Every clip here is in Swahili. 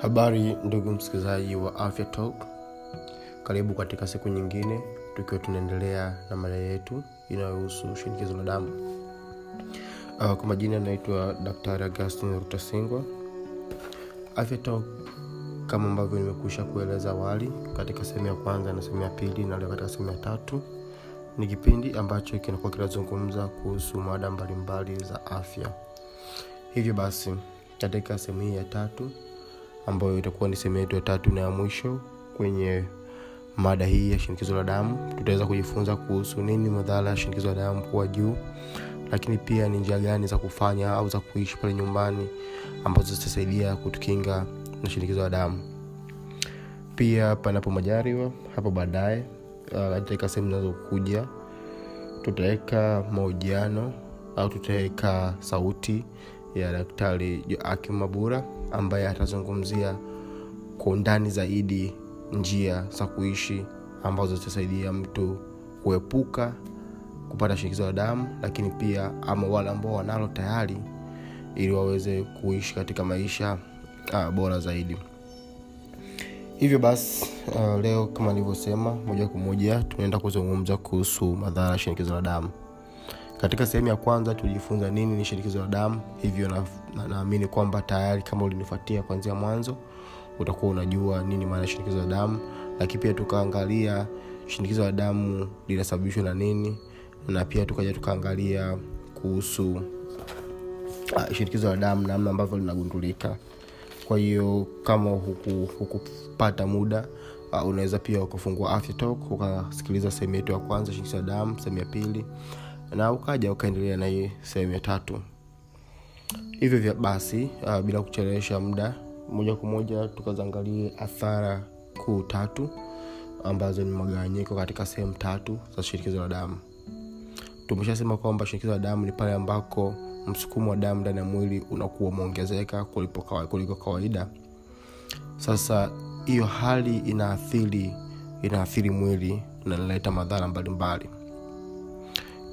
habari ndugu msikilizaji wa afya talk. Karibu katika siku nyingine tukiwa tunaendelea na mada yetu inayohusu shinikizo la damu. Uh, kwa majina anaitwa daktari augustin rutasingwa. Afya talk kama ambavyo nimekwisha kueleza awali katika sehemu ya kwanza na sehemu ya pili na leo katika sehemu ya tatu ni kipindi ambacho kinakuwa kinazungumza kuhusu mada mbalimbali za afya. Hivyo basi katika sehemu hii ya tatu ambayo itakuwa ni sehemu yetu ya tatu na ya mwisho kwenye mada hii ya shinikizo la damu. Tutaweza kujifunza kuhusu nini madhara ya shinikizo la damu kuwa juu lakini pia ni njia gani za kufanya au za kuishi pale nyumbani ambazo zitasaidia kutukinga na shinikizo la damu. Pia panapo majariwa hapo baadaye uh, sehemu zinazokuja. Tutaweka mahojiano au tutaweka sauti ya daktari joakim mabura ambaye atazungumzia kwa undani zaidi njia za kuishi ambazo zitasaidia mtu kuepuka kupata shinikizo la damu lakini pia ama wale ambao wanalo tayari ili waweze kuishi katika maisha uh, bora zaidi. Hivyo basi uh, leo kama nilivyosema moja kwa moja tunaenda kuzungumza kuhusu madhara ya shinikizo la damu katika sehemu ya kwanza tulijifunza nini ni shinikizo la damu. Hivyo naamini na, na kwamba tayari kama ulinifuatia kuanzia mwanzo utakuwa unajua nini maana ya shinikizo la damu. Lakini pia tukaangalia shinikizo la damu linasababishwa na nini na pia tukaja tukaangalia kuhusu uh, shinikizo la damu namna ambavyo linagundulika. Kwa hiyo kama hukupata huku muda uh, unaweza pia ukafungua afya talk ukasikiliza sehemu yetu ya kwanza shinikizo la damu sehemu ya pili na ukaja ukaendelea na hii sehemu ya tatu. Hivyo vya basi uh, bila kuchelewesha muda moja kwa moja tukaziangalie athara kuu tatu ambazo ni magawanyiko katika sehemu tatu za shinikizo la damu. Tumeshasema kwamba shinikizo la damu ni pale ambako msukumo wa damu ndani ya mwili unakuwa umeongezeka kuliko kawaida. Sasa hiyo hali inaathiri inaathiri mwili na inaleta madhara mbalimbali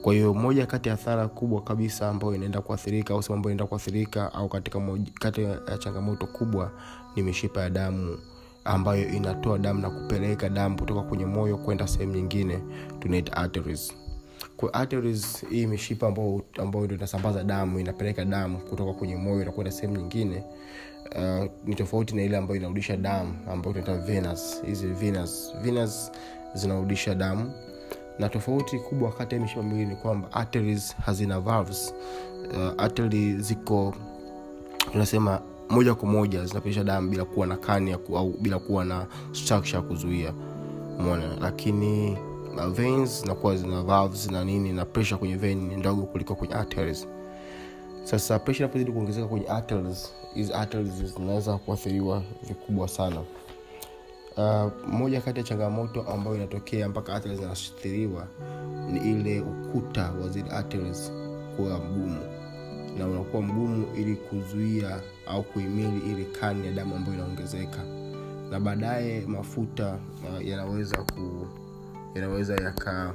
kwa hiyo moja kati ya athara kubwa kabisa ambayo inaenda kuathirika au sehemu ambayo inaenda kuathirika au katika moja, kati ya changamoto kubwa ni mishipa ya damu ambayo inatoa damu na kupeleka damu kutoka kwenye moyo kwenda sehemu nyingine tunaita arteries. Arteries hii mishipa ambayo ambayo ndio inasambaza damu inapeleka damu kutoka kwenye moyo na kwenda sehemu nyingine uh, ni tofauti na ile ambayo inarudisha damu ambayo tunaita venous. Hizi venous venous zinarudisha damu na tofauti kubwa kati ya mishipa miwili ni kwamba arteries hazina valves. Uh, artery ziko tunasema moja kwa moja zinapitisha damu bila kuwa na kani au bila kuwa na structure ya kuzuia. Mona lakini uh, veins zinakuwa zina valves na nini na pressure kwenye vein ni ndogo kuliko kwenye arteries. Sasa pressure inapozidi kuongezeka kwenye arteries hizi arteries zinaweza kuathiriwa vikubwa sana uh, moja kati ya changamoto ambayo inatokea mpaka arteries zinaathiriwa ni ile ukuta wa zile arteries kuwa mgumu na unakuwa mgumu ili kuzuia au kuhimili ile kani ya damu ambayo inaongezeka na baadaye mafuta uh, yanaweza ku yanaweza yaka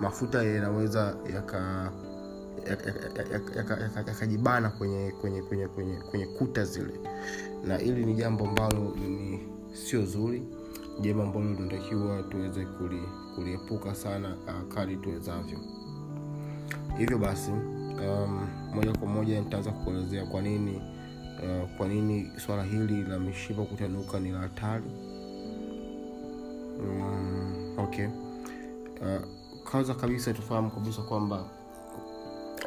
mafuta yanaweza yaka yakajibana yaka, yaka, yaka kwenye, kwenye, kwenye, kwenye, kwenye kuta zile na hili ni jambo ambalo ni sio zuri jambo ambalo tunatakiwa tuweze kuliepuka sana uh, kadi tuwezavyo. Hivyo basi um, moja kwa moja nitaanza kuelezea kwa nini uh, kwa nini swala hili la mishipa kutanuka ni la hatari. Um, okay. Uh, kwanza kabisa tufahamu kabisa kwamba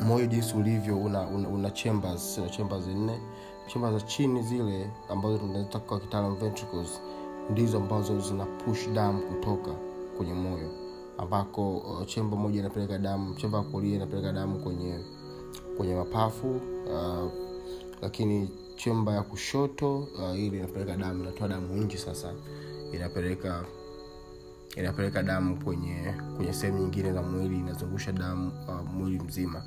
moyo jinsi ulivyo una, una, una chambers una chambers nne chemba za chini zile ambazo tunaita kwa kitaalam ventricles ndizo ambazo zina push damu kutoka kwenye moyo ambako uh, chemba moja inapeleka damu chemba ya kulia inapeleka damu kwenye kwenye mapafu uh, lakini chemba ya kushoto uh, ili inapeleka damu inatoa damu nji sasa inapeleka inapeleka damu kwenye kwenye sehemu nyingine za mwili inazungusha damu uh, mwili mzima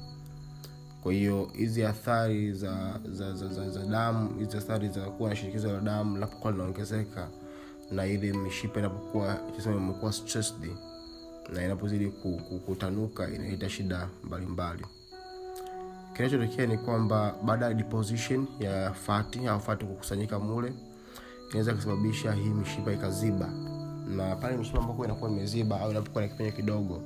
kwa hiyo hizi athari za za, za, za, za damu hizi athari za kuwa na shinikizo la damu linapokuwa linaongezeka na ile mishipa inapokuwa tuseme imekuwa stressed na inapozidi kutanuka inaleta shida mbalimbali. Kinachotokea ni kwamba baada ya deposition ya fati au fati kukusanyika mule inaweza kusababisha hii mishipa ikaziba. Na pale mishipa ambako inakuwa imeziba au inapokuwa na kipenyo kidogo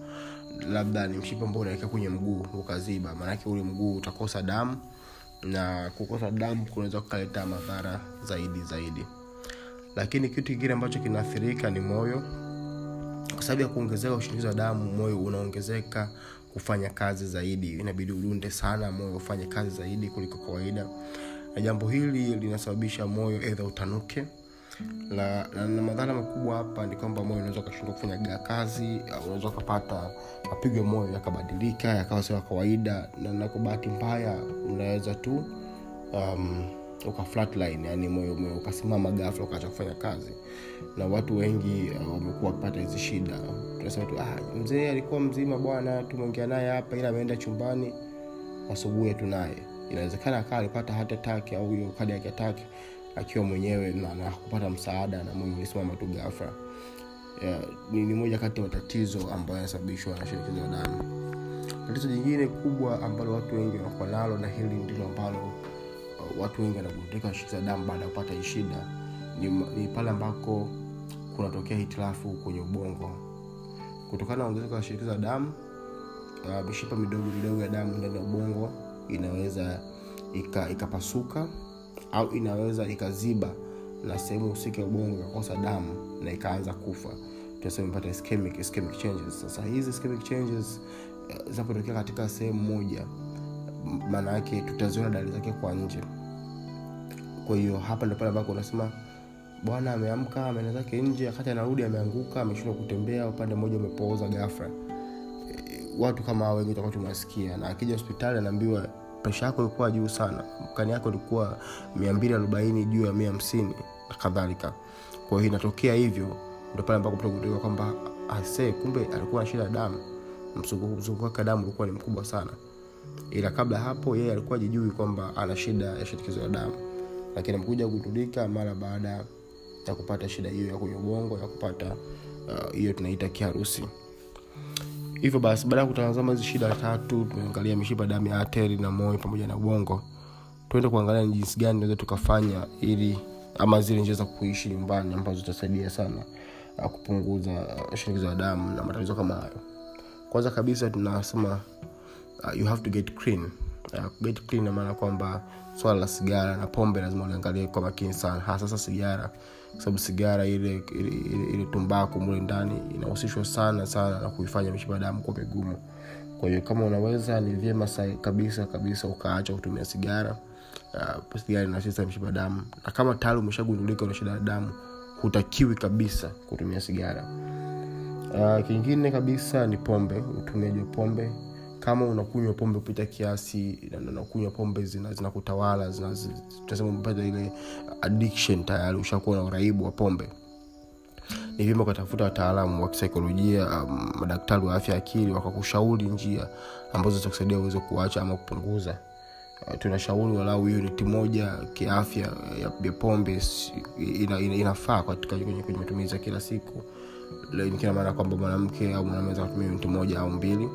labda ni mshipa ambao unaweka kwenye mguu ukaziba. Maanake ule mguu utakosa damu na kukosa damu kunaweza kukaleta madhara zaidi zaidi. Lakini kitu kingine ambacho kinaathirika ni moyo. Kwa sababu ya kuongezeka ushinikizo wa damu moyo unaongezeka kufanya kazi zaidi. Inabidi udunde sana moyo ufanye kazi zaidi kuliko kawaida. Na jambo hili linasababisha moyo edha utanuke na, na, na madhara makubwa hapa ni kwamba moyo unaweza ukashindwa kufanya kazi unaweza ukapata mapigo moyo yakabadilika yakawa sio ya kawaida na na kwa bahati mbaya unaweza tu um, uka flatline yani moyo moyo ukasimama ghafla ukaacha kufanya kazi. Na watu wengi uh, wamekuwa wakipata hizi shida. Tunasema tu ah, mzee alikuwa mzima bwana tumeongea naye hapa ila ameenda chumbani asubuhi tunaye inawezekana akaa alipata hata taki au hiyo kadi yake taki akiwa mwenyewe na, na kupata msaada na moyo ulisimama tu ghafla. Yeah, ni, ni moja kati ya matatizo ambayo yanasababishwa na shinikizo la damu. Tatizo jingine kubwa ambalo watu wengi wanakuwa nalo na hili ndilo ambalo uh, watu wengi wanagundika na damu baada ya kupata shida ni, ni pale ambako kunatokea hitilafu kwenye ubongo. Kutokana na ongezeko la shinikizo la damu uh, mishipa midogo midogo ya damu ndani ya ubongo inaweza ikapasuka. ika au inaweza ikaziba na sehemu husika ya ubongo ikakosa damu na ikaanza kufa. Tunasema changes. Sasa hizi ischemic changes uh, zinapotokea katika sehemu moja maana yake tutaziona dalili zake kwa nje. Kwa hiyo hapa ndo pale ambako unasema bwana ameamka ameenda zake nje wakati anarudi ameanguka ameshindwa kutembea upande mmoja umepooza gafra watu kama wengi tutakuwa tumewasikia na akija hospitali anaambiwa presha yako ilikuwa juu sana. Mkani yako ilikuwa mia mbili arobaini juu ya mia hamsini na kadhalika. Kwa hiyo inatokea hivyo ndo pale ambapo mtu kwamba ase kumbe alikuwa na shida ya damu. Mzunguko wake damu ulikuwa ni mkubwa sana. Ila kabla hapo yeye alikuwa jijui kwamba ana shida ya shinikizo la damu. Lakini amekuja kugundulika mara baada ya kupata shida hiyo ya kwenye ubongo ya kupata hiyo uh, tunaita kiharusi hivyo basi baada ya kutazama hizi shida tatu tumeangalia mishipa damu ya ateri na moyo pamoja na ubongo. Tuende kuangalia ni jinsi gani naweza tukafanya ili ama zile njia za kuishi nyumbani ambazo zitasaidia sana uh, kupunguza uh, shinikizo la damu na matatizo kama hayo. Kwanza kabisa tunasema uh, you have to get clean. Uh, get clean namaana kwamba swala la sigara na pombe lazima uliangalie kwa makini sana hasa sasa sigara kwa sababu sigara ile ile, ile, ile tumbaku mule ndani inahusishwa sana sana na kuifanya mishipa damu kwa migumu. Kwa hiyo kama unaweza ni vyema kabisa kabisa ukaacha kutumia sigara uh, sigara inashisa mishipa damu. Na kama tayari umeshagundulika una shida ya damu hutakiwi kabisa kutumia sigara. Uh, kingine kabisa ni pombe utumiaji wa pombe kama unakunywa pombe kupita kiasi unakunywa pombe zinakutawala zina tunasema umepata ile addiction tayari ushakuwa na uraibu wa pombe. Ni vyema ukatafuta wataalamu wa kisaikolojia um, madaktari wa afya akili wakakushauri njia ambazo zitakusaidia uweze kuacha ama kupunguza. Uh, tunashauri walau hiyo niti moja kiafya ya, ya pombe ina, ina, inafaa katika kwenye, matumizi ya kila siku. Kina maana kwamba mwanamke au mwanaume aweza kutumia niti moja au mbili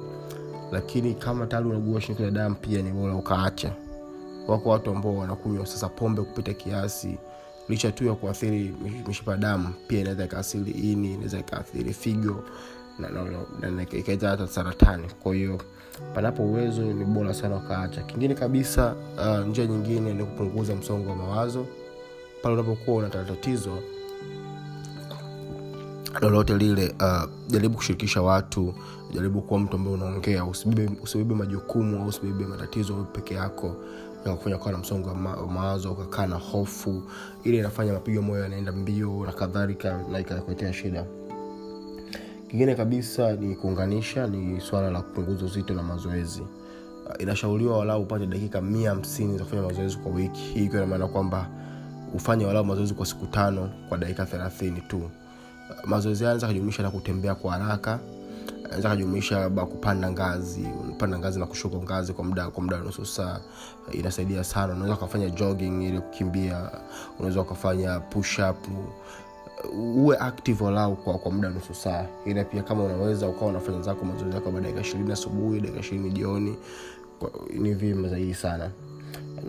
lakini kama tayari unagua shinikizo la damu pia ni bora ukaacha wako watu ambao wanakunywa sasa pombe kupita kiasi. Licha tu ya kuathiri mishipa ya damu pia inaweza ikaathiri ini inaweza ikaathiri figo na, ikaita hata saratani. Kwa hiyo panapo uwezo ni bora sana ukaacha. Kingine kabisa uh, njia nyingine ni kupunguza msongo wa mawazo. Pale unapokuwa una tatizo lolote lile uh, jaribu kushirikisha watu jaribu kuwa mtu ambaye unaongea usibebe, majukumu au usibebe matatizo peke yako yakufanya kawa na msongo wa ma, mawazo ukakaa na hofu. Ili inafanya mapigo moyo yanaenda mbio na kadhalika na ikakuletea shida. Kingine kabisa ni kuunganisha ni swala la kupunguza uzito na mazoezi. Inashauriwa walau upate dakika mia hamsini za kufanya mazoezi kwa wiki. Hii ikiwa inamaana kwamba ufanye walau mazoezi kwa siku tano kwa dakika thelathini tu. Mazoezi haya anaweza kujumuisha na kutembea kwa haraka anaweza kajumuisha labda kupanda ngazi panda ngazi na kushuka ngazi kwa muda kwa muda nusu saa inasaidia sana. Unaweza ukafanya jogging ili kukimbia unaweza ukafanya push uwe active walau kwa, kwa muda nusu saa. Ila pia kama unaweza ukawa unafanya zako mazoezi yako baada dakika ishirini asubuhi dakika ishirini jioni ni vyema zaidi sana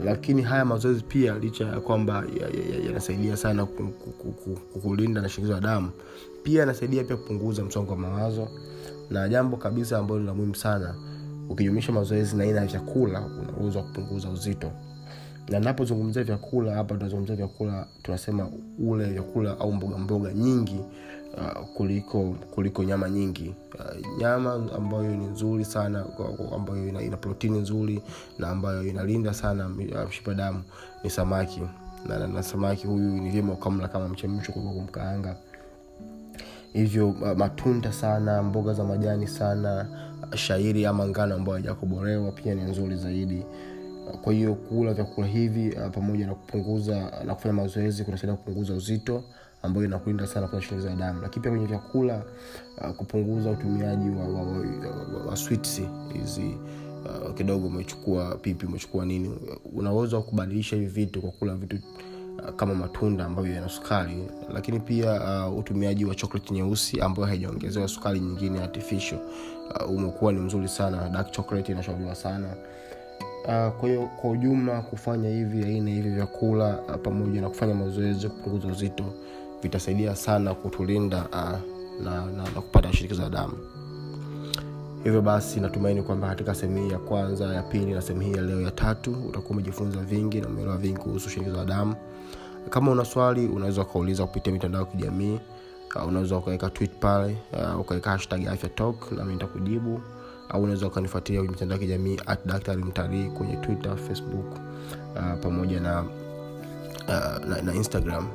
lakini haya mazoezi pia licha ya kwamba yanasaidia ya, ya sana kukulinda na shinikizo la damu pia yanasaidia pia kupunguza msongo wa mawazo. Na jambo kabisa ambalo ni la muhimu sana ukijumuisha mazoezi na aina ya vyakula unaweza kupunguza uzito. Na napozungumzia vyakula hapa tunazungumzia vyakula tunasema ule vyakula au mboga mboga nyingi uh, kuliko kuliko nyama nyingi. Uh, nyama ambayo ni nzuri sana ambayo ina, ina protini nzuri na ambayo inalinda sana mshipa uh, damu ni samaki. Na, na, na samaki huyu ni vyema ukamla kama mchemsho kuliko kumkaanga. Hivyo uh, matunda sana mboga za majani sana shairi ama ngano ambayo hajakoborewa pia ni nzuri zaidi. Kwa hiyo kula vyakula hivi uh, pamoja na kupunguza na kufanya mazoezi kunasaidia kupunguza uzito ambayo inakulinda sana kwenye shinikizo la damu. Lakini pia kwenye vyakula uh, kupunguza utumiaji wa, wa, wa, wa, wa switsi hizi uh, kidogo umechukua pipi umechukua nini. Unaweza kubadilisha hivi vitu kwa kula vitu uh, kama matunda ambayo yana sukari. Lakini pia uh, utumiaji wa chokoleti nyeusi ambayo haijaongezewa sukari nyingine artificial. Uh, umekuwa ni mzuri sana. Dark chocolate inashauriwa sana. Uh, kwa kwa ujumla kufanya hivi aina hivi vyakula uh, pamoja na kufanya mazoezi kupunguza uzito vitasaidia sana kutulinda uh, na, na, na kupata shinikizo la damu. Hivyo basi natumaini kwamba katika sehemu hii ya kwanza ya pili na sehemu hii ya leo ya tatu utakuwa umejifunza vingi na umeelewa vingi kuhusu shinikizo la damu. Kama una swali unaweza ukauliza kupitia mitandao ya kijamii uh, unaweza ukaweka tweet pale uh, ukaweka hashtag afya talk nami nitakujibu au unaweza ukanifuatilia kwenye mitandao ya kijamii at daktari mtalii kwenye twitter facebook uh, pamoja na, uh, na, na instagram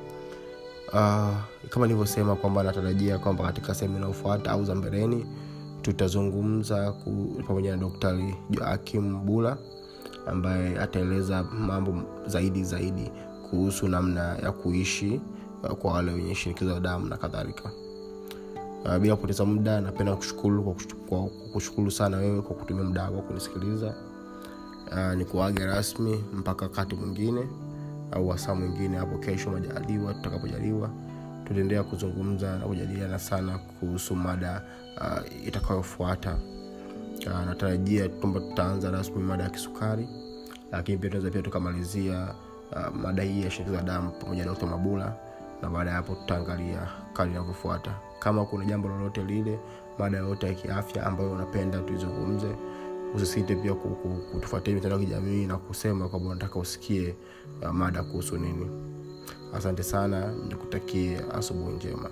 uh, kama nilivyosema kwamba natarajia kwamba katika sehemu inayofuata au za mbeleni tutazungumza pamoja na daktari joakim bula ambaye ataeleza mambo zaidi zaidi kuhusu namna ya kuishi uh, kwa wale wenye shinikizo la damu na kadhalika. Uh, bila kupoteza muda napenda kushukuru kushukuru sana wewe kwa kutumia muda wako kunisikiliza. Uh, ni kuage rasmi mpaka wakati mwingine au wasaa mwingine hapo kesho majaliwa tutakapojaliwa tutaendelea kuzungumza na kujadiliana sana kuhusu mada uh, itakayofuata. Uh, natarajia kwamba tutaanza rasmi mada ya kisukari lakini pia tunaweza pia tukamalizia uh, mada hii ya shinikizo la damu pamoja na dr mabula na baada ya hapo tutaangalia kali inavyofuata. Kama kuna jambo lolote lile mada yoyote ya kiafya ambayo unapenda tuizungumze usisite pia kutufuatia mitandao ya kijamii na kusema kwamba unataka usikie uh, mada kuhusu nini. Asante sana nikutakie asubuhi njema